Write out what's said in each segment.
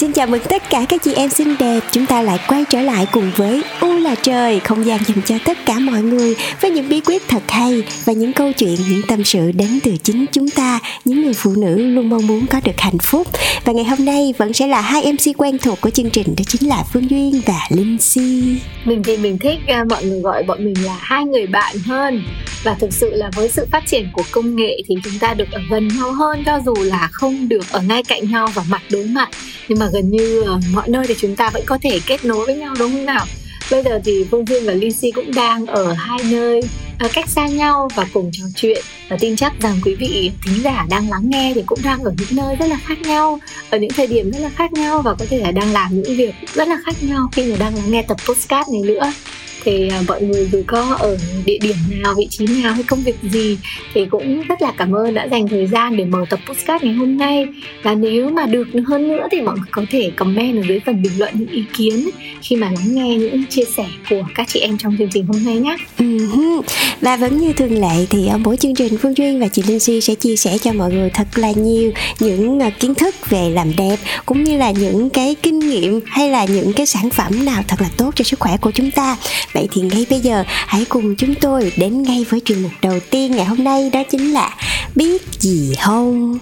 Xin chào mừng tất cả các chị em xinh đẹp. Chúng ta lại quay trở lại cùng với U là trời Không gian dành cho tất cả mọi người Với những bí quyết thật hay Và những câu chuyện, những tâm sự đến từ chính chúng ta Những người phụ nữ luôn mong muốn có được hạnh phúc. Và ngày hôm nay vẫn sẽ là hai MC quen thuộc của chương trình Đó chính là Phương Duyên và Linh Si. Mình thì mình thích à, mọi người gọi bọn mình là hai người bạn hơn. Và thực sự là với sự phát triển của công nghệ thì chúng ta được ở gần nhau hơn cho dù là không được ở ngay cạnh nhau và mặt đối mặt. Nhưng mà gần như ờ, mọi nơi thì chúng ta vẫn có thể kết nối với nhau, đúng không nào? Bây giờ thì Phương Duyên và Lucy cũng đang ở hai nơi ờ, cách xa nhau và cùng trò chuyện. Và tin chắc rằng quý vị thính giả đang lắng nghe thì cũng đang ở những nơi rất là khác nhau, ở những thời điểm rất là khác nhau và có thể là đang làm những việc rất là khác nhau khi mà đang lắng nghe tập podcast này nữa thì à, mọi người dù có ở địa điểm nào, vị trí nào hay công việc gì thì cũng rất là cảm ơn đã dành thời gian để mở tập podcast ngày hôm nay. Và nếu mà được hơn nữa thì mọi người có thể comment ở dưới phần bình luận những ý kiến khi mà lắng nghe những chia sẻ của các chị em trong chương trình hôm nay nhé uh-huh. Ừ và vẫn như thường lệ thì ở mỗi chương trình Phương Duyên và chị Linh Si sẽ chia sẻ cho mọi người thật là nhiều những à, kiến thức về làm đẹp cũng như là những cái kinh nghiệm hay là những cái sản phẩm nào thật là tốt cho sức khỏe của chúng ta. Vậy thì ngay bây giờ hãy cùng chúng tôi đến ngay với chuyên mục đầu tiên ngày hôm nay đó chính là Biết gì không?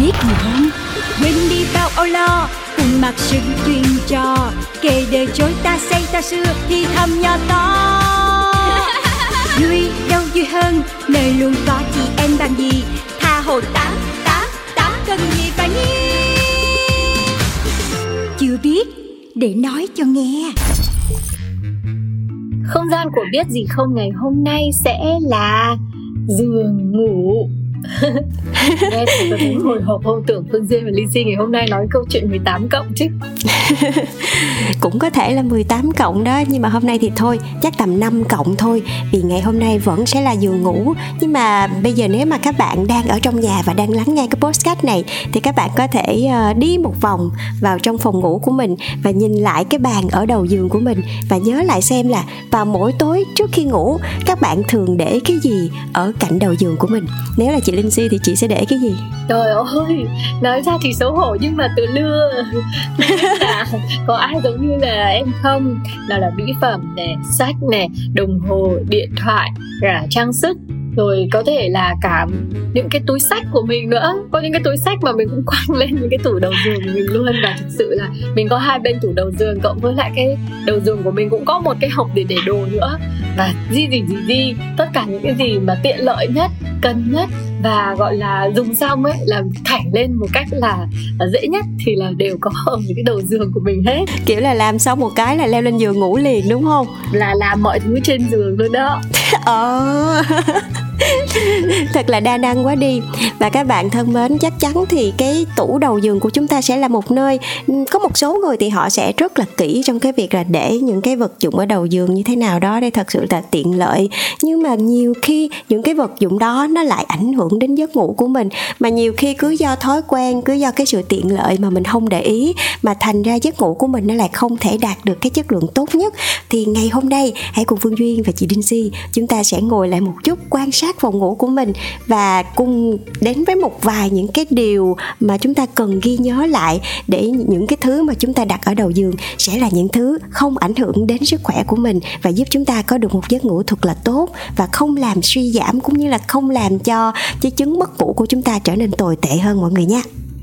biết gì không? Quên đi bao âu lo. Cùng mặc sự truyền trò. Kể đời chối ta xây ta xưa thì thầm nhỏ to. Vui đâu vui hơn nơi luôn có chị em bằng gì? Tha hồ tá tá tá cần gì phải nhi chưa biết để nói cho nghe không gian của biết gì không ngày hôm nay sẽ là giường ngủ. Nghe thì thấy hồi hộp không tưởng Phương Duyên và Lizzy ngày hôm nay nói câu chuyện 18 cộng chứ. Cũng có thể là 18 cộng đó, Nhưng mà hôm nay thì thôi, Chắc tầm 5 cộng thôi, Vì ngày hôm nay vẫn sẽ là giường ngủ. Nhưng mà bây giờ nếu mà các bạn đang ở trong nhà Và đang lắng nghe cái podcast này, Thì các bạn có thể ờ, đi một vòng Vào trong phòng ngủ của mình Và nhìn lại cái bàn ở đầu giường của mình Và nhớ lại xem là Vào mỗi tối trước khi ngủ, Các bạn thường để cái gì ở cạnh đầu giường của mình. Nếu là chị Linh Si thì chị sẽ để cái gì? Trời ơi, nói ra thì xấu hổ nhưng mà từ lưa có ai giống như là em không? Đó là mỹ phẩm nè sách nè đồng hồ, điện thoại, cả trang sức rồi có thể là cả những cái túi sách của mình nữa. Có những cái túi sách mà mình cũng quăng lên những cái tủ đầu giường của mình luôn. Và thực sự là mình có hai bên tủ đầu giường cộng với lại cái đầu giường của mình cũng có một cái hộp để để đồ nữa. Và gì gì gì gì tất cả những cái gì mà tiện lợi nhất cần nhất và gọi là dùng xong ấy là thảy lên một cách là, là dễ nhất thì là đều có ở những cái đầu giường của mình hết. Kiểu là làm xong một cái là leo lên giường ngủ liền đúng không? Là làm mọi thứ trên giường luôn đó. Ờ thật là đa năng quá đi. Và các bạn thân mến, chắc chắn thì cái tủ đầu giường của chúng ta sẽ là một nơi có một số người thì họ sẽ rất là kỹ trong cái việc là để những cái vật dụng ở đầu giường như thế nào đó để thật sự là tiện lợi. Nhưng mà nhiều khi những cái vật dụng đó nó lại ảnh hưởng đến giấc ngủ của mình. Mà nhiều khi cứ do thói quen, cứ do cái sự tiện lợi mà mình không để ý, mà thành ra giấc ngủ của mình nó lại không thể đạt được cái chất lượng tốt nhất. Thì ngày hôm nay, hãy cùng Phương Duyên và chị Đinh Si chúng ta sẽ ngồi lại một chút quan sát phòng ngủ của mình và cùng đến với một vài những cái điều mà chúng ta cần ghi nhớ lại để những cái thứ mà chúng ta đặt ở đầu giường sẽ là những thứ không ảnh hưởng đến sức khỏe của mình và giúp chúng ta có được một giấc ngủ thật là tốt và không làm suy giảm cũng như là không làm cho cái chứng mất ngủ của chúng ta trở nên tồi tệ hơn mọi người nha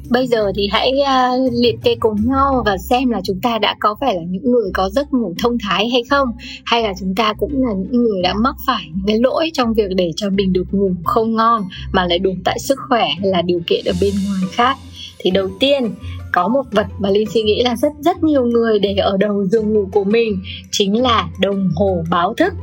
bây giờ thì hãy uh, liệt kê cùng nhau và xem là chúng ta đã có phải là những người có giấc ngủ thông thái hay không hay là chúng ta cũng là những người đã mắc phải những cái lỗi trong việc để cho mình được ngủ không ngon mà lại đụng tại sức khỏe hay là điều kiện ở bên ngoài khác. Thì đầu tiên có một vật mà Linh suy nghĩ là rất rất nhiều người để ở đầu giường ngủ của mình chính là đồng hồ báo thức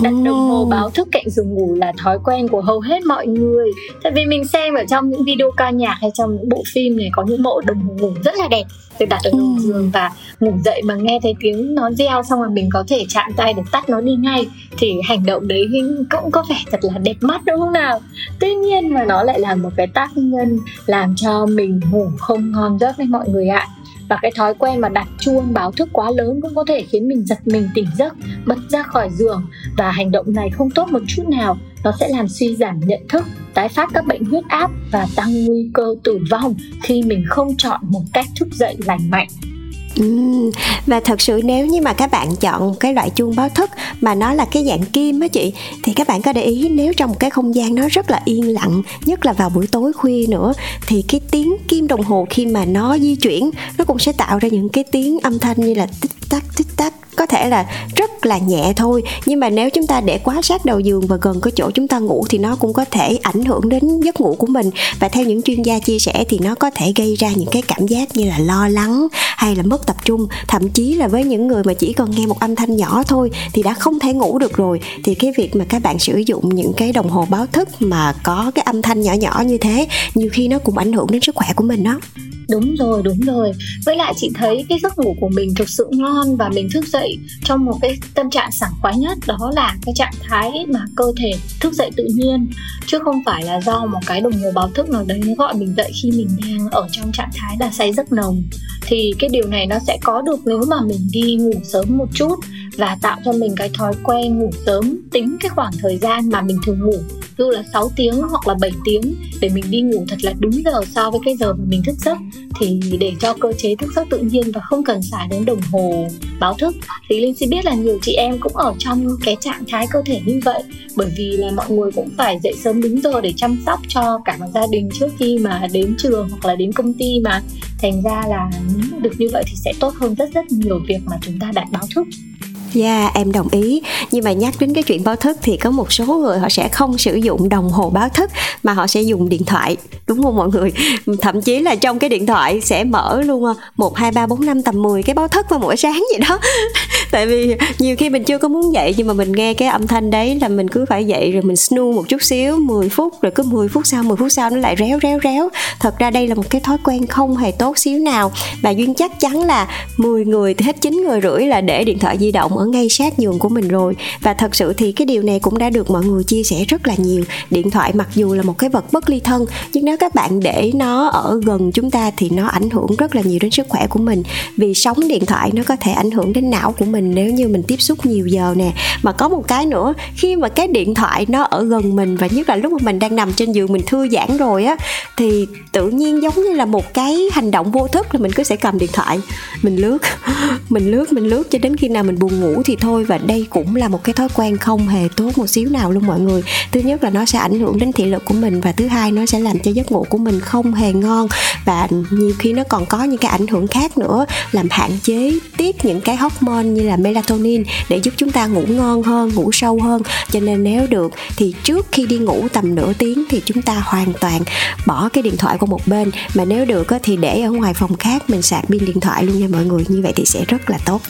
đặt đồng hồ báo thức cạnh giường ngủ là thói quen của hầu hết mọi người. Tại vì mình xem ở trong những video ca nhạc hay trong những bộ phim này có những bộ đồng hồ ngủ rất là đẹp. Được đặt ở đầu giường và ngủ dậy mà nghe thấy tiếng nó reo xong rồi mình có thể chạm tay để tắt nó đi ngay thì hành động đấy cũng có vẻ thật là đẹp mắt đúng không nào? Tuy nhiên mà nó lại là một cái tác nhân làm cho mình ngủ không ngon giấc đấy mọi người ạ và cái thói quen mà đặt chuông báo thức quá lớn cũng có thể khiến mình giật mình tỉnh giấc, bật ra khỏi giường. Và hành động này không tốt một chút nào, nó sẽ làm suy giảm nhận thức, tái phát các bệnh huyết áp và tăng nguy cơ tử vong khi mình không chọn một cách thức dậy lành mạnh. Ừ, và thật sự nếu như mà các bạn chọn cái loại chuông báo thức mà nó là cái dạng kim á chị thì các bạn có để ý nếu trong một cái không gian nó rất là yên lặng nhất là vào buổi tối khuya nữa thì cái tiếng kim đồng hồ khi mà nó di chuyển nó cũng sẽ tạo ra những cái tiếng âm thanh như là tích tắc tích tắc có thể là rất là nhẹ thôi, nhưng mà nếu chúng ta để quá sát đầu giường và gần cái chỗ chúng ta ngủ thì nó cũng có thể ảnh hưởng đến giấc ngủ của mình. Và theo những chuyên gia chia sẻ thì nó có thể gây ra những cái cảm giác như là lo lắng hay là mất tập trung. Thậm chí là với những người mà chỉ còn nghe một âm thanh nhỏ thôi thì đã không thể ngủ được rồi. Thì cái việc mà các bạn sử dụng những cái đồng hồ báo thức mà có cái âm thanh nhỏ nhỏ như thế, nhiều khi nó cũng ảnh hưởng đến sức khỏe của mình đó đúng rồi đúng rồi. Với lại chị thấy cái giấc ngủ của mình thực sự ngon và mình thức dậy trong một cái tâm trạng sảng khoái nhất, đó là cái trạng thái mà cơ thể thức dậy tự nhiên, chứ không phải là do một cái đồng hồ báo thức nào đấy nó gọi mình dậy khi mình đang ở trong trạng thái là say giấc nồng thì cái điều này nó sẽ có được nếu mà mình đi ngủ sớm một chút và tạo cho mình cái thói quen ngủ sớm tính cái khoảng thời gian mà mình thường ngủ, dù là 6 tiếng hoặc là 7 tiếng để mình đi ngủ thật là đúng giờ so với cái giờ mà mình thức giấc. Thì để cho cơ chế thức giấc tự nhiên và không cần xài đến đồng hồ báo thức thì Linh xin biết là nhiều chị em cũng ở trong cái trạng thái cơ thể như vậy, bởi vì là mọi người cũng phải dậy sớm đúng giờ để chăm sóc cho cả một gia đình trước khi mà đến trường hoặc là đến công ty mà. Thành ra là nếu mà được như vậy thì sẽ tốt hơn rất rất nhiều việc mà chúng ta đã báo thức Dạ yeah, em đồng ý. Nhưng mà nhắc đến cái chuyện báo thức Thì có một số người họ sẽ không sử dụng đồng hồ báo thức Mà họ sẽ dùng điện thoại. Đúng không mọi người? Thậm chí là trong cái điện thoại sẽ mở luôn 1, 2, 3, 4, 5 tầm 10 cái báo thức vào mỗi sáng vậy đó. Tại vì nhiều khi mình chưa có muốn dậy Nhưng mà mình nghe cái âm thanh đấy là mình cứ phải dậy Rồi mình snooze một chút xíu 10 phút Rồi cứ 10 phút sau 10 phút sau nó lại réo réo réo. Thật ra đây là một cái thói quen không hề tốt xíu nào. Bà Duyên chắc chắn là 10 người thì hết 9 người rưỡi là để điện thoại di động ở ngay sát giường của mình rồi. Và thật sự thì cái điều này cũng đã được mọi người chia sẻ rất là nhiều. Điện thoại mặc dù là một cái vật bất ly thân, nhưng nếu các bạn để nó ở gần chúng ta thì nó ảnh hưởng rất là nhiều đến sức khỏe của mình. Vì sóng điện thoại nó có thể ảnh hưởng đến não của mình nếu như mình tiếp xúc nhiều giờ nè. Mà có một cái nữa, khi mà cái điện thoại nó ở gần mình, và nhất là lúc mà mình đang nằm trên giường mình thư giãn rồi á, thì tự nhiên giống như là một cái hành động vô thức là mình cứ sẽ cầm điện thoại. Mình lướt mình lướt mình lướt cho đến khi nào mình buồn ngủ thì thôi và đây cũng là một cái thói quen không hề tốt một xíu nào luôn mọi người. Thứ nhất là nó sẽ ảnh hưởng đến thị lực của mình và thứ hai nó sẽ làm cho giấc ngủ của mình không hề ngon và nhiều khi nó còn có những cái ảnh hưởng khác nữa, làm hạn chế tiết những cái hormone như là melatonin để giúp chúng ta ngủ ngon hơn, ngủ sâu hơn. Cho nên nếu được thì trước khi đi ngủ tầm nửa tiếng thì chúng ta hoàn toàn bỏ cái điện thoại qua một bên. Mà nếu được thì để ở ngoài phòng khác mình sạc pin điện thoại luôn nha mọi người, như vậy thì sẽ rất là tốt.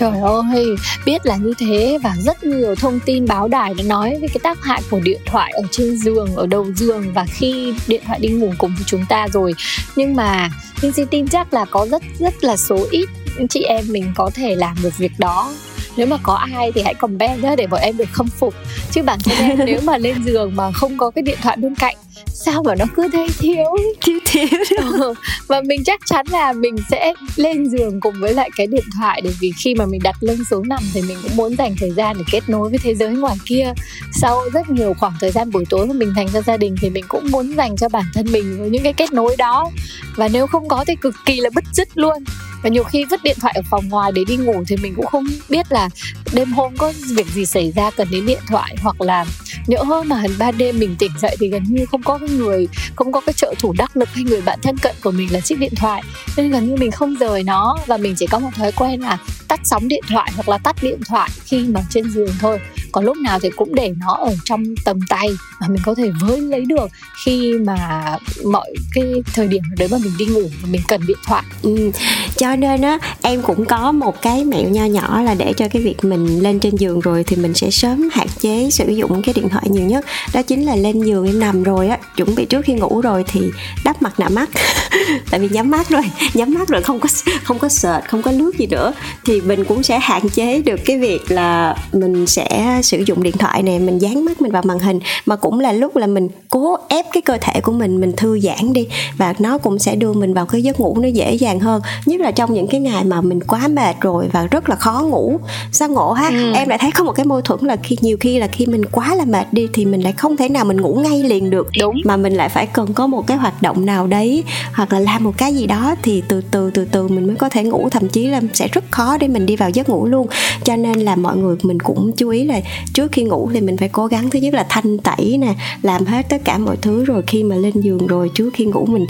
Trời ơi, biết là như thế và rất nhiều thông tin báo đài đã nói về cái tác hại của điện thoại ở trên giường, ở đầu giường và khi điện thoại đi ngủ cùng với chúng ta rồi. Nhưng mà Linh xin tin chắc là có rất rất là số ít chị em mình có thể làm được việc đó nếu mà có ai thì hãy comment nhé để bọn em được khâm phục chứ bản thân em nếu mà lên giường mà không có cái điện thoại bên cạnh sao mà nó cứ thấy thiếu? Thiếu thiếu. Ừ. và mình chắc chắn là mình sẽ lên giường cùng với lại cái điện thoại để vì khi mà mình đặt lưng xuống nằm thì mình cũng muốn dành thời gian để kết nối với thế giới ngoài kia. Sau rất nhiều khoảng thời gian buổi tối mà mình thành ra gia đình thì mình cũng muốn dành cho bản thân mình với những cái kết nối đó. Và nếu không có thì cực kỳ là bứt rứt luôn. Và nhiều khi vứt điện thoại ở phòng ngoài để đi ngủ thì mình cũng không biết là đêm hôm có việc gì xảy ra cần đến điện thoại hoặc là nhỡ hơn mà ban đêm mình tỉnh dậy thì gần như không có có cái người, không có cái trợ thủ đắc lực hay người bạn thân cận của mình là chiếc điện thoại. Nên gần như mình không rời nó và mình chỉ có một thói quen là tắt sóng điện thoại hoặc là tắt điện thoại khi mà trên giường thôi còn lúc nào thì cũng để nó ở trong tầm tay mà mình có thể với lấy được khi mà mọi cái thời điểm đấy mà mình đi ngủ và mình cần điện thoại. Ừ. cho nên á, em cũng có một cái mẹo nho nhỏ là để cho cái việc mình lên trên giường rồi thì mình sẽ sớm hạn chế sử dụng cái điện thoại nhiều nhất. Đó chính là lên giường em nằm rồi á, chuẩn bị trước khi ngủ rồi thì đắp mặt nạ mắt. Tại vì nhắm mắt rồi, nhắm mắt rồi không có không có sệt, không có nước gì nữa. Thì mình cũng sẽ hạn chế được cái việc là mình sẽ sử dụng điện thoại này mình dán mắt mình vào màn hình mà cũng là lúc là mình cố ép cái cơ thể của mình mình thư giãn đi và nó cũng sẽ đưa mình vào cái giấc ngủ nó dễ dàng hơn. Nhất là trong những cái ngày mà mình quá mệt rồi và rất là khó ngủ. Sao ngộ ha? Ừ. em lại thấy có một cái mâu thuẫn là khi nhiều khi là khi mình quá là mệt đi thì mình lại không thể nào mình ngủ ngay liền được. Đúng. Mà mình lại phải cần có một cái hoạt động nào đấy hoặc là làm một cái gì đó thì từ từ từ từ mình mới có thể ngủ. Thậm chí là sẽ rất khó để mình đi vào giấc ngủ luôn. Cho nên là mọi người mình cũng chú ý là trước khi ngủ thì mình phải cố gắng thứ nhất là thanh tẩy nè làm hết tất cả mọi thứ rồi khi mà lên giường rồi trước khi ngủ mình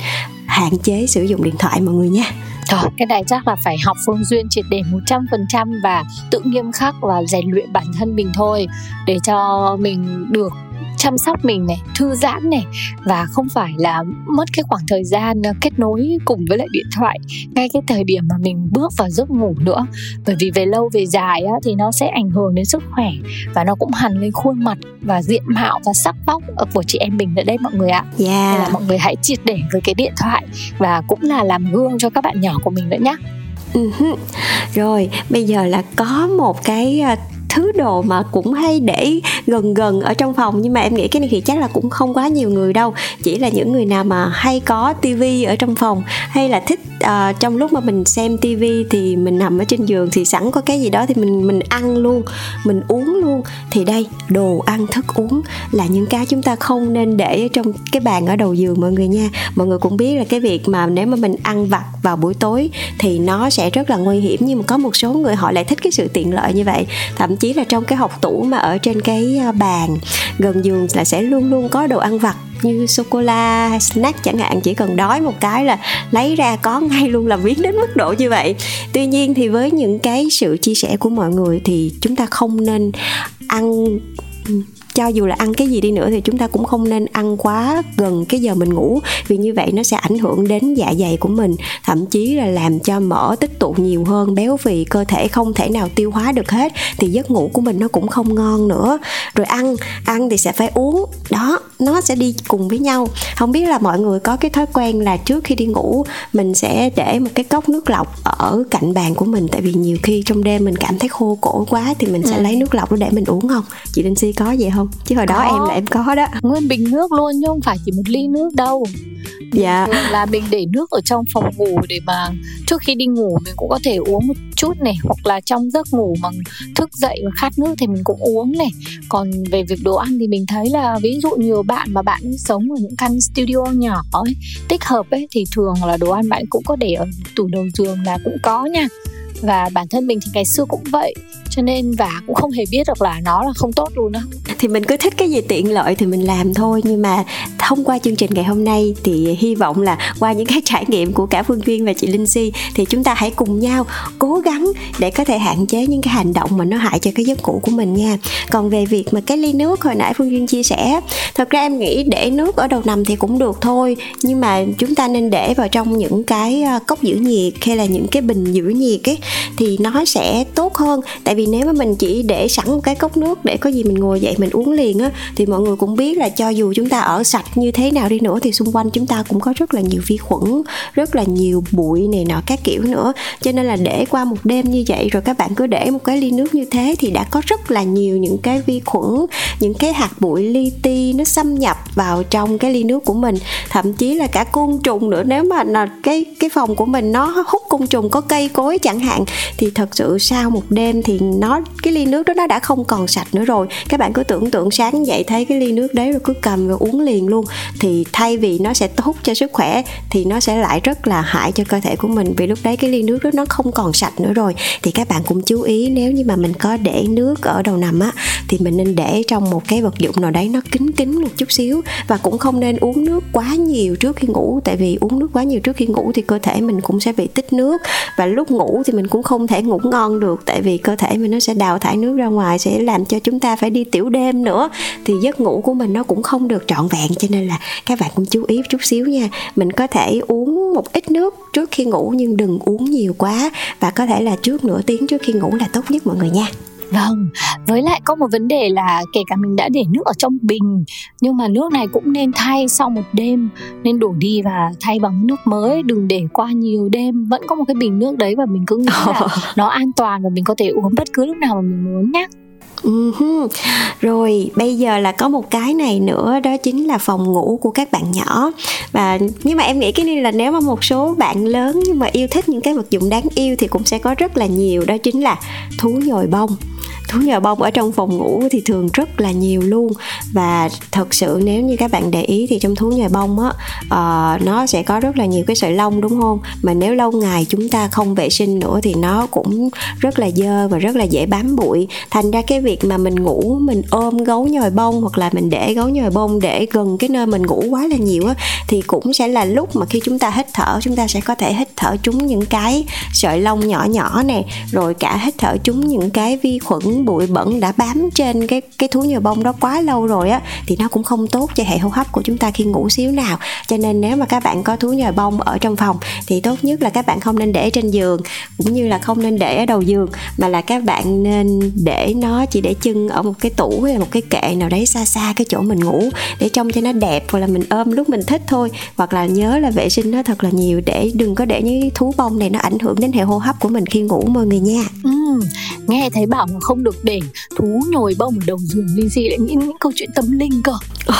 hạn chế sử dụng điện thoại mọi người nha. Trời, cái này chắc là phải học Phương Duyên triệt để 100% và tự nghiêm khắc và rèn luyện bản thân mình thôi để cho mình được chăm sóc mình này thư giãn này và không phải là mất cái khoảng thời gian ờ, kết nối cùng với lại điện thoại ngay cái thời điểm mà mình bước vào giấc ngủ nữa bởi vì về lâu về dài á, thì nó sẽ ảnh hưởng đến sức khỏe và nó cũng hằn lên khuôn mặt và diện mạo và sắc vóc của chị em mình nữa đây mọi người ạ yeah. Nên là mọi người hãy triệt để với cái điện thoại và cũng là làm gương cho các bạn nhỏ của mình nữa nhé uh-huh. rồi bây giờ là có một cái ờ, thứ đồ mà cũng hay để gần gần ở trong phòng. Nhưng mà em nghĩ cái này thì chắc là cũng không quá nhiều người đâu. Chỉ là những người nào mà hay có tivi ở trong phòng hay là thích uh, trong lúc mà mình xem tivi thì mình nằm ở trên giường thì sẵn có cái gì đó thì mình mình ăn luôn mình uống luôn. Thì đây đồ ăn thức uống là những cái chúng ta không nên để trong cái bàn ở đầu giường mọi người nha. Mọi người cũng biết là cái việc mà nếu mà mình ăn vặt vào buổi tối thì nó sẽ rất là nguy hiểm. Nhưng mà có một số người họ lại thích cái sự tiện lợi như vậy. Thậm chí là trong cái hộp tủ mà ở trên cái à, bàn, gần giường là sẽ luôn luôn có đồ ăn vặt như sô cô la hay snack chẳng hạn. Chỉ cần đói một cái là lấy ra có ngay luôn làm biến đến mức độ như vậy. Tuy nhiên thì với những cái sự chia sẻ của mọi người thì chúng ta không nên ăn cho dù là ăn cái gì đi nữa thì chúng ta cũng không nên ăn quá gần cái giờ mình ngủ. Vì như vậy nó sẽ ảnh hưởng đến dạ dày của mình thậm chí là làm cho mỡ tích tụ nhiều hơn béo phì cơ thể không thể nào tiêu hóa được hết thì giấc ngủ của mình nó cũng không ngon nữa. Rồi ăn ăn thì sẽ phải uống. Đó nó sẽ đi cùng với nhau. Không biết là mọi người có cái thói quen là trước khi đi ngủ mình sẽ để một cái cốc nước lọc ở cạnh bàn của mình. Tại vì nhiều khi trong đêm mình cảm thấy khô cổ quá thì mình sẽ ừ. lấy nước lọc để mình uống không? Chị linh si có vậy không chứ hồi có. đó em là em có đó. Nguyên bình nước luôn chứ không phải chỉ một ly nước đâu. Dạ. Là mình để nước ở trong phòng ngủ để mà trước khi đi ngủ mình cũng có thể uống một chút này hoặc là trong giấc ngủ mà thức dậy và khát nước thì mình cũng uống này. Còn về việc đồ ăn thì mình thấy là ví dụ nhiều bạn mà bạn sống ở những căn studio nhỏ ấy tích hợp ấy thì thường là đồ ăn bạn cũng có để ở tủ đầu giường là cũng có nha. Và bản thân mình thì ngày xưa cũng vậy cho nên và cũng không hề biết được là nó là không tốt luôn á thì mình cứ thích cái gì tiện lợi thì mình làm thôi. Nhưng mà thông qua chương trình ngày hôm nay thì hy vọng là qua những cái trải nghiệm của cả Phương Duyên và chị Linh Si thì chúng ta hãy cùng nhau cố gắng để có thể hạn chế những cái hành động mà nó hại cho cái giấc ngủ của mình nha. Còn về việc mà cái ly nước hồi nãy Phương Duyên chia sẻ, thật ra em nghĩ để nước ở đầu nằm thì cũng được thôi, nhưng mà chúng ta nên để vào trong những cái ờ, cốc giữ nhiệt hay là những cái bình giữ nhiệt ấy thì nó sẽ tốt hơn. Tại vì nếu mà mình chỉ để sẵn một cái cốc nước để có gì mình ngồi dậy mình uống liền á thì mọi người cũng biết là cho dù chúng ta ở sạch như thế nào đi nữa thì xung quanh chúng ta cũng có rất là nhiều vi khuẩn, rất là nhiều bụi này nọ các kiểu nữa. Cho nên là để qua một đêm như vậy rồi các bạn cứ để một cái ly nước như thế thì đã có rất là nhiều những cái vi khuẩn, những cái hạt bụi li ti nó xâm nhập vào trong cái ly nước của mình. Thậm chí là cả côn trùng nữa, nếu mà là cái cái phòng của mình nó hút côn trùng, có cây cối chẳng hạn, thì thật sự sau một đêm thì nó, cái ly nước đó nó đã không còn sạch nữa rồi. Các bạn cứ tưởng tượng sáng dậy thấy cái ly nước đấy rồi cứ cầm và uống liền luôn thì thay vì nó sẽ tốt cho sức khỏe thì nó sẽ lại rất là hại cho cơ thể của mình. Vì lúc đấy cái ly nước đó nó không còn sạch nữa rồi. Thì các bạn cũng chú ý, nếu như mà mình có để nước ở đầu nằm á thì mình nên để trong một cái vật dụng nào đấy nó kín kín một chút xíu. Và cũng không nên uống nước quá nhiều trước khi ngủ, tại vì uống nước quá nhiều trước khi ngủ thì cơ thể mình cũng sẽ bị tích nước. Và lúc ngủ thì mình cũng không thể ngủ ngon được, tại vì cơ thể mình nó sẽ đào thải nước ra ngoài, sẽ làm cho chúng ta phải đi tiểu đêm nữa. Thì giấc ngủ của mình nó cũng không được trọn vẹn, cho nên là các bạn cũng chú ý chút xíu nha. Mình có thể uống một ít nước trước khi ngủ, nhưng đừng uống nhiều quá. Và có thể là trước nửa tiếng trước khi ngủ là tốt nhất mọi người nha. Vâng, với lại có một vấn đề là kể cả mình đã để nước ở trong bình nhưng mà nước này cũng nên thay sau một đêm nên đổ đi và thay bằng nước mới đừng để qua nhiều đêm. Vẫn có một cái bình nước đấy và mình cứ nghĩ là nó an toàn và mình có thể uống bất cứ lúc nào mà mình muốn nhé Uh-huh. Rồi bây giờ là có một cái này nữa đó chính là phòng ngủ của các bạn nhỏ. Và nhưng mà em nghĩ cái này là nếu mà một số bạn lớn nhưng mà yêu thích những cái vật dụng đáng yêu thì cũng sẽ có rất là nhiều đó chính là thú nhồi bông thú nhồi bông ở trong phòng ngủ thì thường rất là nhiều luôn. Và thật sự nếu như các bạn để ý thì trong thú nhồi bông á uh, nó sẽ có rất là nhiều cái sợi lông đúng không? Mà nếu lâu ngày chúng ta không vệ sinh nữa thì nó cũng rất là dơ và rất là dễ bám bụi. Thành ra cái việc mà mình ngủ mình ôm gấu nhồi bông hoặc là mình để gấu nhồi bông để gần cái nơi mình ngủ quá là nhiều á thì cũng sẽ là lúc mà khi chúng ta hít thở chúng ta sẽ có thể hít thở chúng những cái sợi lông nhỏ nhỏ nè rồi cả hít thở chúng những cái vi khuẩn bụi bẩn đã bám trên cái cái thú nhồi bông đó quá lâu rồi á thì nó cũng không tốt cho hệ hô hấp của chúng ta khi ngủ xíu nào. Cho nên nếu mà các bạn có thú nhồi bông ở trong phòng thì tốt nhất là các bạn không nên để trên giường cũng như là không nên để ở đầu giường mà là các bạn nên để nó chỉ để chân ở một cái tủ hay là một cái kệ nào đấy xa xa cái chỗ mình ngủ để trông cho nó đẹp hoặc là mình ôm lúc mình thích thôi. Hoặc là nhớ là vệ sinh nó thật là nhiều để đừng có để những thú bông này nó ảnh hưởng đến hệ hô hấp của mình khi ngủ mọi người nha. Ừ, nghe thấy bảo không được để thú nhồi bông ở đầu giường. Linh Si lại nghĩ những câu chuyện tâm linh cơ.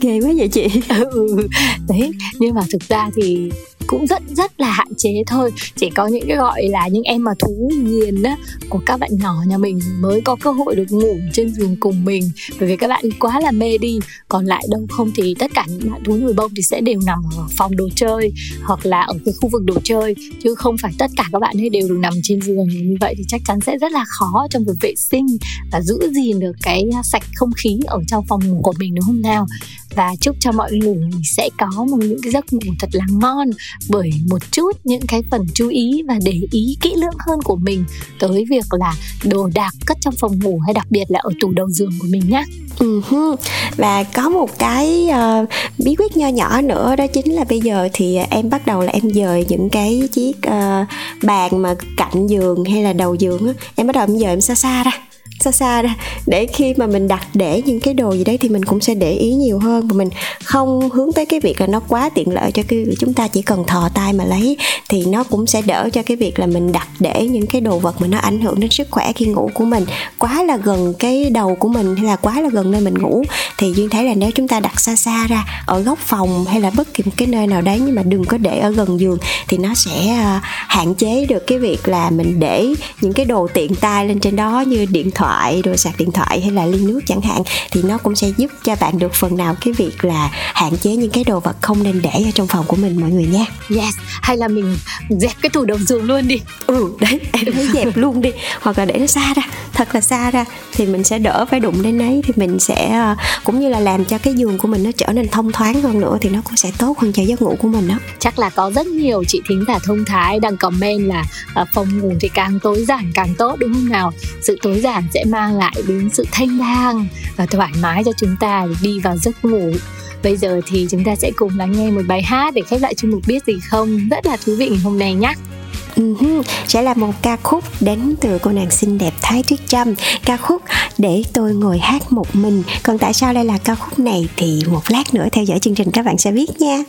Ghê quá vậy chị. Ừ, đấy nhưng mà thực ra thì cũng rất rất là hạn chế thôi. Chỉ có những cái gọi là những em mà thú nghiền á, của các bạn nhỏ nhà mình mới có cơ hội được ngủ trên giường cùng mình. Bởi vì các bạn quá là mê đi, còn lại đâu không thì tất cả những bạn thú nhồi bông thì sẽ đều nằm ở phòng đồ chơi hoặc là ở cái khu vực đồ chơi, chứ không phải tất cả các bạn ấy đều được nằm trên giường. Như vậy thì chắc chắn sẽ rất là khó trong việc vệ sinh và giữ gìn được cái sạch không khí ở trong phòng ngủ của mình, đúng không nào? Và chúc cho mọi người sẽ có một những cái giấc ngủ thật là ngon bởi một chút những cái phần chú ý và để ý kỹ lưỡng hơn của mình tới việc là đồ đạc cất trong phòng ngủ hay đặc biệt là ở tủ đầu giường của mình nhé. Uh-huh. Ừ và có một cái uh, bí quyết nho nhỏ nữa đó chính là bây giờ thì em bắt đầu là em dời những cái chiếc uh, bàn mà cạnh giường hay là đầu giường á em bắt đầu em dời em xa xa ra xa xa ra. Để khi mà mình đặt để những cái đồ gì đấy thì mình cũng sẽ để ý nhiều hơn. Và mình không hướng tới cái việc là nó quá tiện lợi cho cái việc chúng ta chỉ cần thò tay mà lấy, thì nó cũng sẽ đỡ cho cái việc là mình đặt để những cái đồ vật mà nó ảnh hưởng đến sức khỏe khi ngủ của mình. Quá là gần cái đầu của mình hay là quá là gần nơi mình ngủ, thì duyên thấy là nếu chúng ta đặt xa xa ra, ở góc phòng hay là bất kỳ một cái nơi nào đấy nhưng mà đừng có để ở gần giường, thì nó sẽ à, hạn chế được cái việc là mình để những cái đồ tiện tay lên trên đó như điện thoại thoại đồ sạc điện thoại hay là ly nước chẳng hạn thì nó cũng sẽ giúp cho bạn được phần nào cái việc là hạn chế những cái đồ vật không nên để ở trong phòng của mình mọi người nha. Yes hay là mình dẹp cái tủ đầu giường luôn đi. Ừ đấy em thấy dẹp luôn đi hoặc là để nó xa ra thật là xa ra thì mình sẽ đỡ phải đụng đến đấy thì mình sẽ ờ, cũng như là làm cho cái giường của mình nó trở nên thông thoáng hơn nữa thì nó cũng sẽ tốt hơn cho giấc ngủ của mình đó chắc là có rất nhiều chị thính giả thông thái đang comment là uh, phòng ngủ thì càng tối giản càng tốt đúng không nào? Sự tối giản sẽ mang lại đến sự thanh thang và thoải mái cho chúng ta để đi vào giấc ngủ Bây giờ thì chúng ta sẽ cùng lắng nghe một bài hát để khép lại chương mục biết gì không rất là thú vị ngày hôm nay nhé. Uh-huh. sẽ là một ca khúc đến từ cô nàng xinh đẹp Thái Tuyết Trâm ca khúc để tôi ngồi hát một mình còn tại sao đây là ca khúc này thì một lát nữa theo dõi chương trình các bạn sẽ biết nha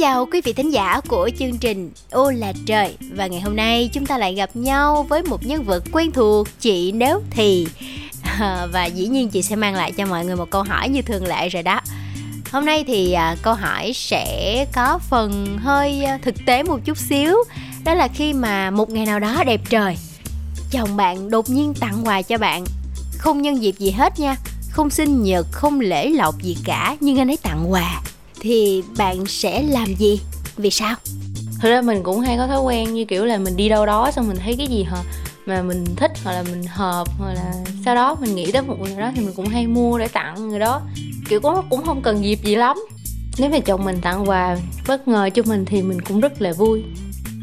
chào quý vị thính giả của chương trình Ô là trời. Và ngày hôm nay chúng ta lại gặp nhau với một nhân vật quen thuộc Chị Nếu Thì. Và dĩ nhiên chị sẽ mang lại cho mọi người một câu hỏi như thường lệ rồi đó. Hôm nay thì à, câu hỏi sẽ có phần hơi à, thực tế một chút xíu. Đó là khi mà một ngày nào đó đẹp trời Chồng bạn đột nhiên tặng quà cho bạn. Không nhân dịp gì hết nha Không sinh nhật, không lễ lộc gì cả Nhưng anh ấy tặng quà thì bạn sẽ làm gì? Vì sao? Thực ra mình cũng hay có thói quen như kiểu là mình đi đâu đó xong mình thấy cái gì hả mà mình thích hoặc là mình hợp hoặc là sau đó mình nghĩ tới một người đó thì mình cũng hay mua để tặng người đó. Kiểu cũng cũng không cần dịp gì lắm. Nếu mà chồng mình tặng quà bất ngờ cho mình thì mình cũng rất là vui.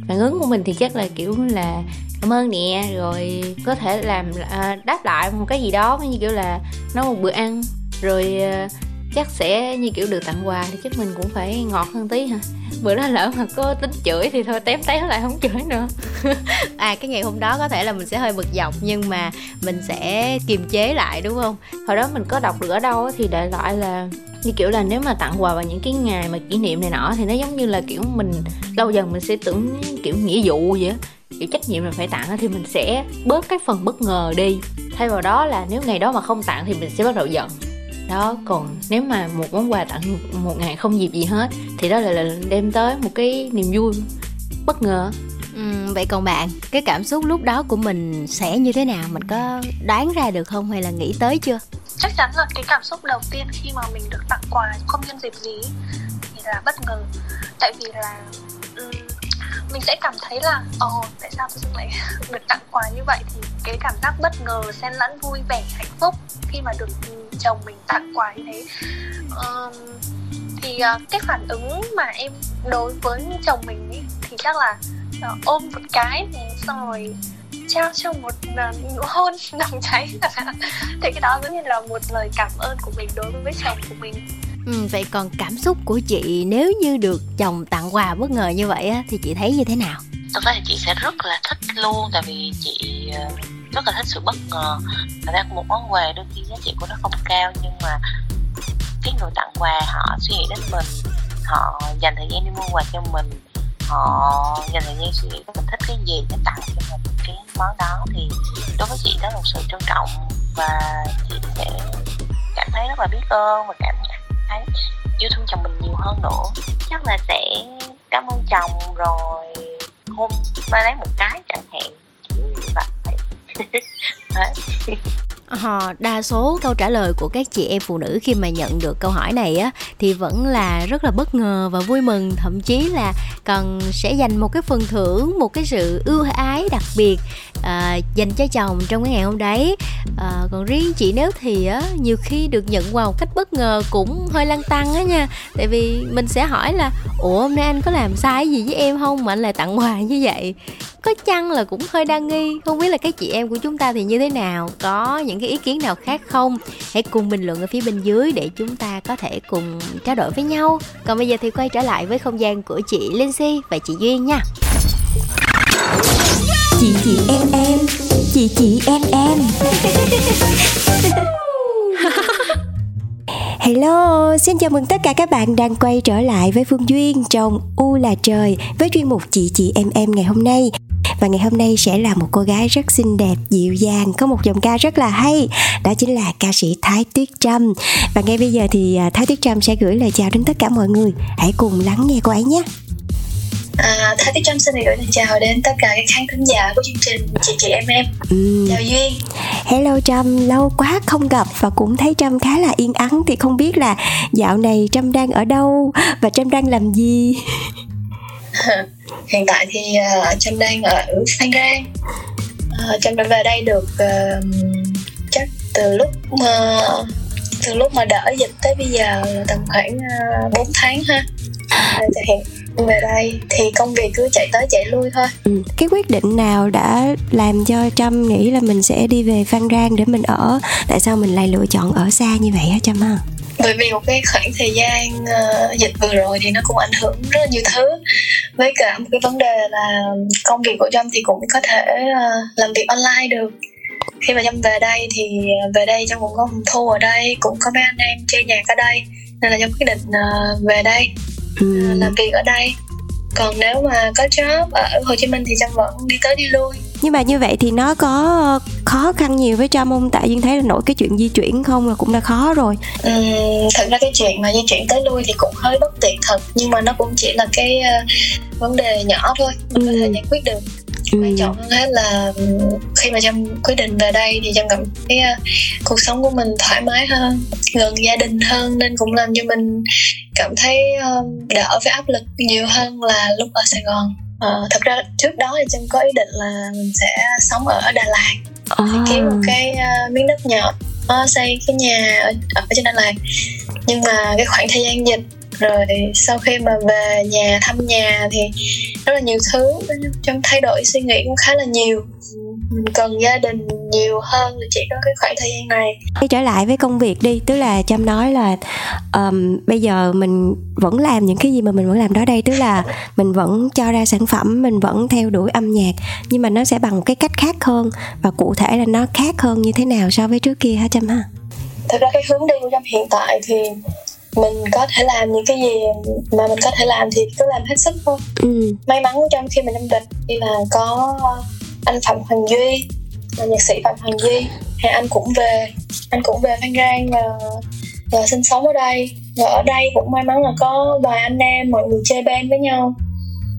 Phản ứng của mình thì chắc là kiểu là cảm ơn nè rồi có thể làm à, đáp lại một cái gì đó như kiểu là nấu một bữa ăn. Rồi à, chắc sẽ như kiểu được tặng quà thì chắc mình cũng phải ngọt hơn tí hả? Bữa đó lỡ mà có tính chửi thì thôi, tém tém lại không chửi nữa. À cái ngày hôm đó có thể là mình sẽ hơi bực dọc nhưng mà mình sẽ kiềm chế lại, đúng không? Hồi đó mình có đọc được ở đâu thì đại loại là như kiểu là nếu mà tặng quà vào những cái ngày mà kỷ niệm này nọ thì nó giống như là kiểu mình, lâu dần mình sẽ tưởng kiểu nghĩa vụ vậy á. Kiểu trách nhiệm là phải tặng thì mình sẽ bớt cái phần bất ngờ đi. Thay vào đó là nếu ngày đó mà không tặng thì mình sẽ bắt đầu giận đó. Còn nếu mà một món quà tặng một ngày không dịp gì hết thì đó là, là đem tới một cái niềm vui bất ngờ. Ừ, vậy còn bạn cái cảm xúc lúc đó của mình sẽ như thế nào? Mình có đoán ra được không hay là nghĩ tới chưa? Chắc chắn là cái cảm xúc đầu tiên khi mà mình được tặng quà không nhân dịp gì thì là bất ngờ. Tại vì là mình sẽ cảm thấy là ồ oh, tại sao tôi lại được tặng quà như vậy? Thì cái cảm giác bất ngờ xen lẫn vui vẻ hạnh phúc khi mà được chồng mình tặng quà như thế. Um, thì uh, cái phản ứng mà em đối với chồng mình ý, thì chắc là uh, ôm một cái xong rồi trao cho một uh, nụ hôn nồng cháy. Thì cái đó giống như là một lời cảm ơn của mình đối với chồng của mình. Ừ, vậy còn cảm xúc của chị nếu như được chồng tặng quà bất ngờ như vậy á, thì chị thấy như thế nào? Thật ra thì chị sẽ rất là thích luôn tại vì chị ờ, rất là thích sự bất ngờ Thật ra một món quà đôi khi giá trị của nó không cao nhưng mà cái người tặng quà họ suy nghĩ đến mình họ dành thời gian đi mua quà cho mình họ dành thời gian suy nghĩ mình thích cái gì để tặng cho mình cái món đó thì đối với chị đó là một sự trân trọng và chị sẽ cảm thấy rất là biết ơn và cảm thấy yêu thương chồng mình nhiều hơn nữa. Chắc là sẽ cảm ơn chồng rồi hôn ba lấy một cái chẳng hạn. Vậy. Ờ, đa số câu trả lời của các chị em phụ nữ khi mà nhận được câu hỏi này á thì vẫn là rất là bất ngờ và vui mừng. Thậm chí là cần sẽ dành một cái phần thưởng một cái sự ưu ái đặc biệt à, dành cho chồng trong cái ngày hôm đấy. À, còn riêng chị nếu thì á nhiều khi được nhận quà một cách bất ngờ cũng hơi lăng tăng á nha. Tại vì mình sẽ hỏi là ủa hôm nay anh có làm sai gì với em không? Mà anh lại tặng quà như vậy. Có chăng là cũng hơi đa nghi không biết là các chị em của chúng ta thì như thế nào? Có những cái ý kiến nào khác không? Hãy cùng bình luận ở phía bên dưới để chúng ta có thể cùng trao đổi với nhau. Còn bây giờ thì quay trở lại với không gian của chị Lindsay và chị Duyên nha chị chị em em. Chị chị em em. Hello, xin chào mừng tất cả các bạn đang quay trở lại với Phương Duyên trong U là trời với chuyên mục chị chị em em ngày hôm nay. Và ngày hôm nay sẽ là một cô gái rất xinh đẹp dịu dàng có một giọng ca rất là hay. Đó chính là ca sĩ Thái Tuyết Trâm. Và ngay bây giờ thì à, Thái Tuyết Trâm sẽ gửi lời chào đến tất cả mọi người. Hãy cùng lắng nghe cô ấy nhé. À, Thái Tuyết Trâm xin được gửi lời chào đến tất cả các khán thính giả của chương trình Chị Chị Em Em. Ừ. Chào Duyên. Hello Trâm, lâu quá không gặp và cũng thấy Trâm khá là yên ắng Thì không biết là dạo này Trâm đang ở đâu và Trâm đang làm gì? Hiện tại thì uh, trâm đang ở phan rang uh, trâm đã về đây được uh, chắc từ lúc uh, từ lúc mà đỡ dịch tới bây giờ tầm khoảng uh, 4 tháng ha. Hiện về đây thì công việc cứ chạy tới chạy lui thôi. Ừ. cái quyết định nào đã làm cho trâm nghĩ là mình sẽ đi về phan rang để mình ở? Tại sao mình lại lựa chọn ở xa như vậy hả trâm ha? Bởi vì một cái khoảng thời gian uh, dịch vừa rồi thì nó cũng ảnh hưởng rất là nhiều thứ. Với cả một cái vấn đề là công việc của trâm thì cũng có thể uh, làm việc online được. Khi mà trâm về đây thì về đây trâm cũng có thu ở đây cũng có mấy anh em chơi nhạc ở đây. Nên là trâm quyết định uh, về đây uh, làm việc ở đây. Còn nếu mà có job ở Hồ Chí Minh thì trâm vẫn đi tới đi lui. Nhưng mà như vậy thì nó có khó khăn nhiều với trâm không? Tại duyên thấy là nổi cái chuyện di chuyển không là cũng đã khó rồi. Ừ, thật ra cái chuyện mà di chuyển tới lui thì cũng hơi bất tiện thật. Nhưng mà nó cũng chỉ là cái uh, vấn đề nhỏ thôi. Mình ừ. có thể giải quyết được ừ. quan trọng hơn hết là khi mà trâm quyết định về đây thì trâm cảm thấy uh, cuộc sống của mình thoải mái hơn gần gia đình hơn nên cũng làm cho mình cảm thấy uh, đỡ với áp lực nhiều hơn là lúc ở sài gòn Ờ, thật ra trước đó thì trâm có ý định là mình sẽ sống ở Đà Lạt à. kiếm một cái uh, miếng đất nhỏ xây cái nhà ở, ở trên Đà Lạt nhưng mà cái khoảng thời gian dịch rồi sau khi mà về nhà thăm nhà thì rất là nhiều thứ trong thay đổi suy nghĩ cũng khá là nhiều. Mình cần gia đình nhiều hơn là chỉ có cái khoảng thời gian này. Quay trở lại với công việc đi tức là trâm nói là um, bây giờ mình vẫn làm những cái gì mà mình vẫn làm đó đây tức là mình vẫn cho ra sản phẩm mình vẫn theo đuổi âm nhạc nhưng mà nó sẽ bằng một cái cách khác hơn và cụ thể là nó khác hơn như thế nào so với trước kia hả trâm ha? Thực ra cái hướng đi của trâm hiện tại thì mình có thể làm những cái gì mà mình có thể làm thì cứ làm hết sức thôi. Ừ. may mắn trong khi mình trong địch thì là có anh phạm hoàng duy là nhạc sĩ phạm hoàng duy thì anh cũng về anh cũng về phan rang và, và sinh sống ở đây. Và ở đây cũng may mắn là có vài anh em mọi người chơi band với nhau.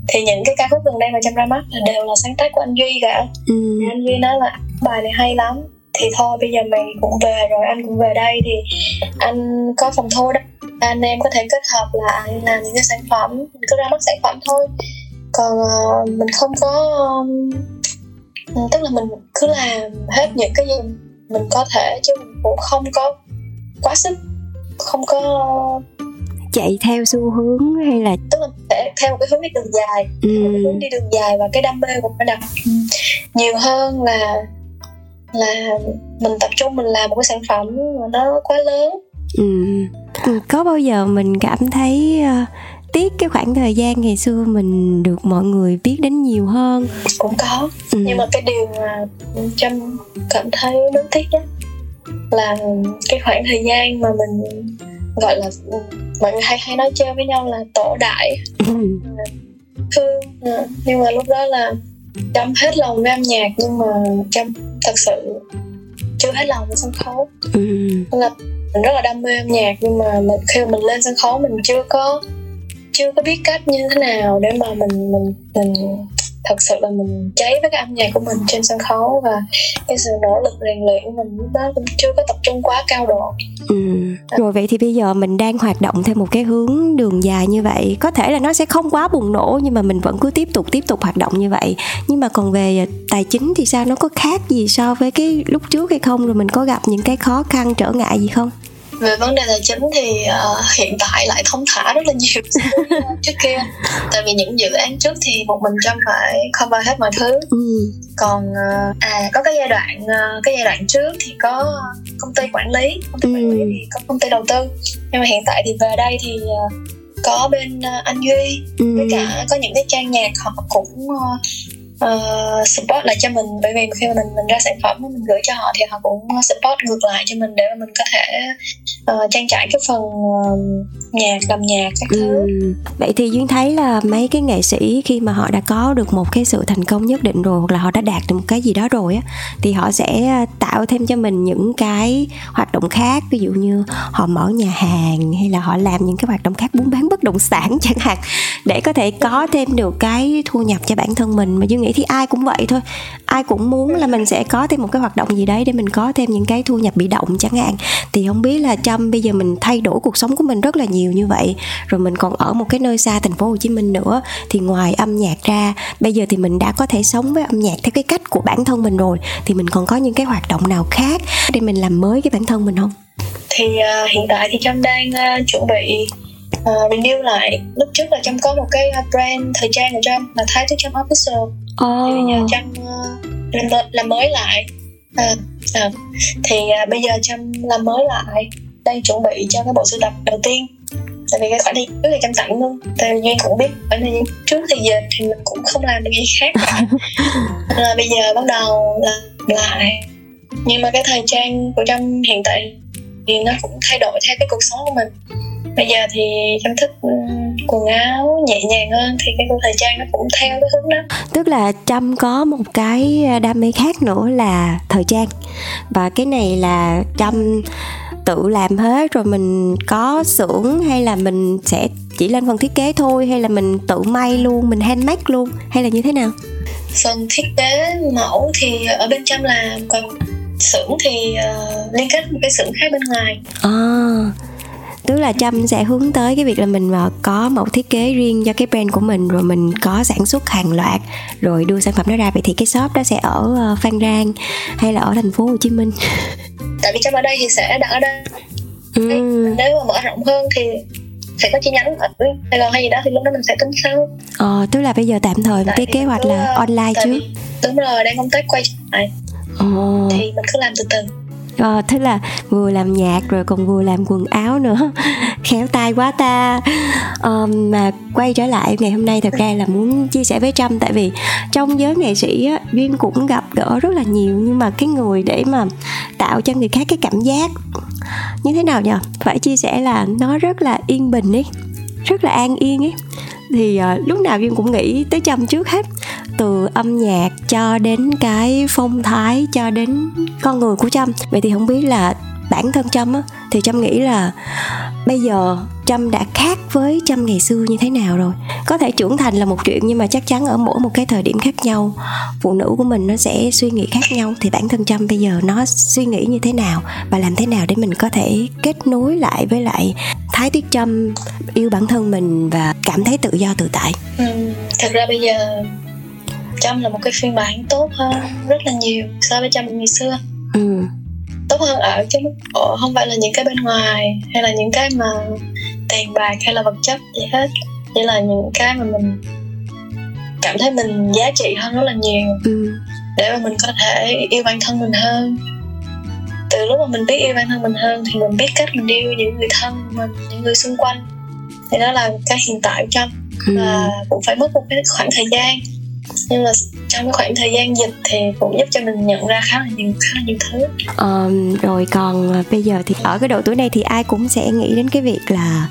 Thì những cái ca khúc gần đây mà trong ra mắt là đều là sáng tác của anh duy cả. Ừ. anh duy nói là bài này hay lắm thì thôi bây giờ mày cũng về rồi anh cũng về đây thì anh có phòng thu đó. Anh em có thể kết hợp lại làm những cái sản phẩm mình cứ ra mắt sản phẩm thôi. Còn uh, mình không có um, tức là mình cứ làm hết những cái gì mình có thể chứ mình cũng không có quá sức không có chạy theo xu hướng hay là tức là sẽ theo một cái hướng đi đường dài. Ừ. hướng đi đường dài và cái đam mê của mình đặt nhiều hơn là là mình tập trung mình làm một cái sản phẩm mà nó quá lớn ừ. ừ có bao giờ mình cảm thấy uh, tiếc cái khoảng thời gian ngày xưa mình được mọi người biết đến nhiều hơn cũng có ừ. nhưng mà cái điều mà trâm cảm thấy đáng tiếc nhất là cái khoảng thời gian mà mình gọi là mọi người hay hay nói chơi với nhau là tổ đại ừ. thương ờ, nhưng mà lúc đó là trâm hết lòng với âm nhạc nhưng mà trâm thật sự chưa hết lòng với sân khấu ừ. là mình rất là đam mê âm nhạc nhưng mà mình, khi mà mình lên sân khấu mình chưa có chưa có biết cách như thế nào để mà mình mình mình thật sự là mình cháy với cái âm nhạc của mình trên sân khấu và cái sự nỗ lực rèn luyện của mình lúc đó cũng chưa có tập trung quá cao độ. Ừ. rồi vậy thì bây giờ mình đang hoạt động theo một cái hướng đường dài như vậy. Có thể là nó sẽ không quá bùng nổ nhưng mà mình vẫn cứ tiếp tục tiếp tục hoạt động như vậy. Nhưng mà còn về tài chính thì sao? Nó có khác gì so với cái lúc trước hay không? Rồi mình có gặp những cái khó khăn trở ngại gì không? Về vấn đề tài chính thì uh, hiện tại lại thông thả rất là nhiều trước kia tại vì những dự án trước thì một mình trâm phải cover hết mọi thứ ừ. còn uh, à có cái giai đoạn uh, cái giai đoạn trước thì có công ty quản lý công ty ừ. quản lý thì có công ty đầu tư nhưng mà hiện tại thì về đây thì uh, có bên uh, anh duy ừ. với cả có những cái trang nhạc họ cũng uh, uh, support lại cho mình bởi vì khi mà mình mình ra sản phẩm mình gửi cho họ thì họ cũng support ngược lại cho mình để mà mình có thể uh, trang trải cái phần uh, nhạc làm nhạc các thứ ừ. vậy thì duyên thấy là mấy cái nghệ sĩ khi mà họ đã có được một cái sự thành công nhất định rồi hoặc là họ đã đạt được một cái gì đó rồi á thì họ sẽ tạo thêm cho mình những cái hoạt động khác ví dụ như họ mở nhà hàng hay là họ làm những cái hoạt động khác buôn bán bất động sản chẳng hạn để có thể có thêm được cái thu nhập cho bản thân mình mà duyên nghĩ thì ai cũng vậy thôi. Ai cũng muốn là mình sẽ có thêm một cái hoạt động gì đấy để mình có thêm những cái thu nhập bị động chẳng hạn. Thì không biết là trâm bây giờ mình thay đổi cuộc sống của mình rất là nhiều như vậy rồi mình còn ở một cái nơi xa thành phố hồ chí minh nữa thì ngoài âm nhạc ra bây giờ thì mình đã có thể sống với âm nhạc theo cái cách của bản thân mình rồi thì mình còn có những cái hoạt động nào khác để mình làm mới cái bản thân mình không? Thì uh, hiện tại thì trâm đang uh, chuẩn bị uh, renew lại. Lúc trước là trâm có một cái brand thời trang của trâm là thái thứ trâm official oh. thì bây giờ trâm uh, làm, làm mới lại. À, à, thì uh, bây giờ trâm làm mới lại đang chuẩn bị cho cái bộ sưu tập đầu tiên. Tại vì cái khoản đi trước thì trâm tặng luôn. Tại vì cũng biết khoản gian trước thì giờ thì mình cũng không làm được gì khác. Nên là bây giờ bắt đầu làm lại. Nhưng mà cái thời trang của trâm hiện tại thì nó cũng thay đổi theo cái cuộc sống của mình. Bây giờ thì em thích quần áo nhẹ nhàng hơn thì cái thời trang nó cũng theo cái hướng đó. Tức là trâm có một cái đam mê khác nữa là thời trang. Và cái này là trâm tự làm hết rồi mình có xưởng hay là mình sẽ chỉ lên phần thiết kế thôi hay là mình tự may luôn mình handmade luôn hay là như thế nào? Phần thiết kế mẫu thì ở bên trong làm còn xưởng thì uh, liên kết một cái xưởng khác bên ngoài. À tức là trâm sẽ hướng tới cái việc là mình ờ, có mẫu thiết kế riêng cho cái brand của mình rồi mình có sản xuất hàng loạt rồi đưa sản phẩm đó ra vậy thì cái shop đó sẽ ở ờ, phan rang hay là ở thành phố hồ chí minh tại vì trâm ở đây thì sẽ đặt ở đây ừ. nếu mà mở rộng hơn thì sẽ có chi nhánh ở Sài Gòn hay gì đó thì lúc đó mình sẽ tính sau. Ờ, tức là bây giờ tạm thời tại cái kế hoạch là online chứ. Đúng rồi, đang công tác quay lại. Ồ. Thì mình cứ làm từ từ à, thế là vừa làm nhạc rồi còn vừa làm quần áo nữa. Khéo tay quá ta. À, mà quay trở lại ngày hôm nay thật ra là muốn chia sẻ với trâm tại vì trong giới nghệ sĩ á, duyên cũng gặp gỡ rất là nhiều nhưng mà cái người để mà tạo cho người khác cái cảm giác như thế nào nhỉ phải chia sẻ là nó rất là yên bình ấy rất là an yên ấy. Thì uh, lúc nào duyên cũng nghĩ tới trâm trước hết từ âm nhạc cho đến cái phong thái cho đến con người của trâm. Vậy thì không biết là bản thân trâm á thì trâm nghĩ là bây giờ trâm đã khác với trâm ngày xưa như thế nào rồi? Có thể trưởng thành là một chuyện nhưng mà chắc chắn ở mỗi một cái thời điểm khác nhau phụ nữ của mình nó sẽ suy nghĩ khác nhau. Thì bản thân trâm bây giờ nó suy nghĩ như thế nào và làm thế nào để mình có thể kết nối lại với lại thái tiết trâm yêu bản thân mình và cảm thấy tự do tự tại? Ừ, thật ra bây giờ trâm là một cái phiên bản tốt hơn rất là nhiều so với trâm ngày xưa. Ừ. Tốt hơn ở cái mức độ không phải là những cái bên ngoài hay là những cái mà tiền bạc hay là vật chất gì hết. Chỉ là những cái mà mình cảm thấy mình giá trị hơn rất là nhiều ừ. để mà mình có thể yêu bản thân mình hơn. Từ lúc mà mình biết yêu bản thân mình hơn thì mình biết cách mình yêu những người thân của mình những người xung quanh. Thì đó là cái hiện tại của trâm. Ừ. và cũng phải mất một cái khoảng thời gian nhưng mà trong cái khoảng thời gian dịch thì cũng giúp cho mình nhận ra khá là nhiều khá là nhiều thứ. Ờ, rồi còn à, bây giờ thì ở cái độ tuổi này thì ai cũng sẽ nghĩ đến cái việc là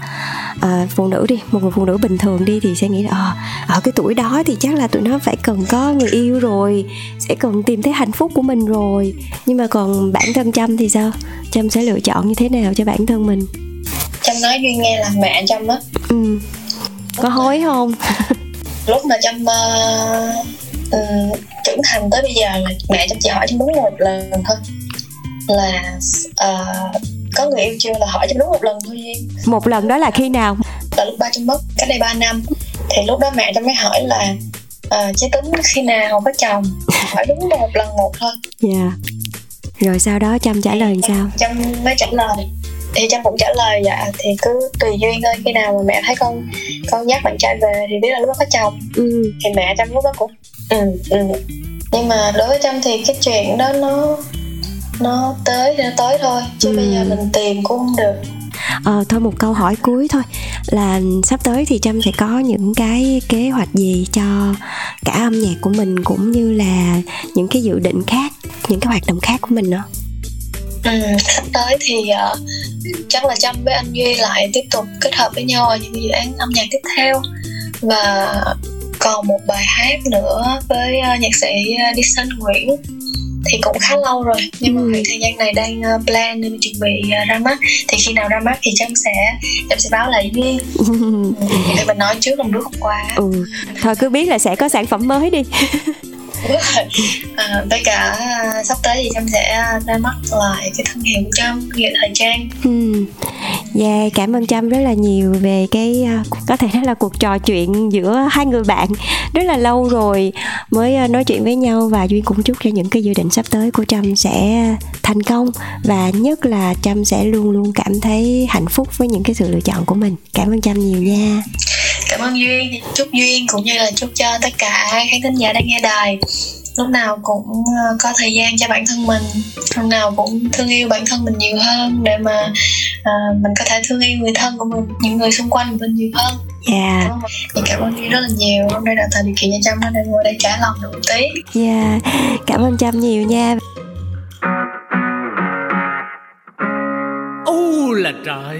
à, phụ nữ đi một người phụ nữ bình thường đi thì sẽ nghĩ là à, ở cái tuổi đó thì chắc là tụi nó phải cần có người yêu rồi sẽ cần tìm thấy hạnh phúc của mình rồi. Nhưng mà còn bản thân trâm thì sao? Trâm sẽ lựa chọn như thế nào cho bản thân mình? Trâm nói duyên nghe là mẹ trâm á. Ừ. có hối không lúc mà trâm uh, uh, trưởng thành tới bây giờ là mẹ trâm chỉ hỏi trâm đúng một lần thôi. Là uh, có người yêu chưa? Là hỏi trâm đúng một lần thôi. Một lần đó là khi nào? Là lúc ba trâm mất cách đây 3 năm. Thì lúc đó mẹ trâm mới hỏi là uh, chí tính khi nào có chồng? Hỏi đúng một lần một thôi. Dạ. Yeah. rồi sau đó trâm trả lời làm sao? Trâm mới trả lời thì trâm cũng trả lời dạ thì cứ tùy duyên thôi khi nào mà mẹ thấy con con dắt bạn trai về thì biết là lúc đó có chồng ừ. thì mẹ trâm lúc đó cũng ừ ừ nhưng mà đối với trâm thì cái chuyện đó nó nó tới thì nó tới thôi chứ Ừ. bây giờ mình tìm cũng không được Ờ, thôi một câu hỏi cuối thôi là sắp tới thì Trâm sẽ có những cái kế hoạch gì cho cả âm nhạc của mình cũng như là những cái dự định khác, những cái hoạt động khác của mình nữa. Ừ, sắp tới thì uh, chắc là trâm với anh duy lại tiếp tục kết hợp với nhau ở những dự án âm nhạc tiếp theo. Và còn một bài hát nữa với uh, nhạc sĩ uh, Dyson Nguyễn thì cũng khá lâu rồi. Nhưng mà Ừ. thời gian này đang uh, plan để chuẩn bị uh, ra mắt. Thì khi nào ra mắt thì trâm sẽ trâm sẽ báo lại duyên ừ, thì mình nói trước lần trước hôm qua ừ, thôi cứ biết là sẽ có sản phẩm mới đi. Đúng rồi. à, với cả sắp tới thì trâm sẽ ra mắt lại cái thân hiệu của trâm nghệ thời trang Ừ. Yeah, cảm ơn Trâm rất là nhiều về cái à, có thể nói là cuộc trò chuyện giữa hai người bạn rất là lâu rồi mới à, nói chuyện với nhau và duyên cũng chúc cho những cái dự định sắp tới của Trâm sẽ thành công và nhất là Trâm sẽ luôn luôn cảm thấy hạnh phúc với những cái sự lựa chọn của mình. Cảm ơn Trâm nhiều nha cảm ơn duyên chúc duyên cũng như là chúc cho tất cả khán thính giả đang nghe đài. Lúc nào cũng ờ, có thời gian cho bản thân mình lúc nào cũng thương yêu bản thân mình nhiều hơn để mà ờ, mình có thể thương yêu người thân của mình những người xung quanh mình nhiều hơn. Yeah, Cảm ơn mọi- thì cảm ơn duyên rất là nhiều. Hôm nay là thời điều kiện cho trâm nên ngồi đây trả lòng được một tí. Yeah. Cảm ơn Trâm nhiều nha. Ô là trời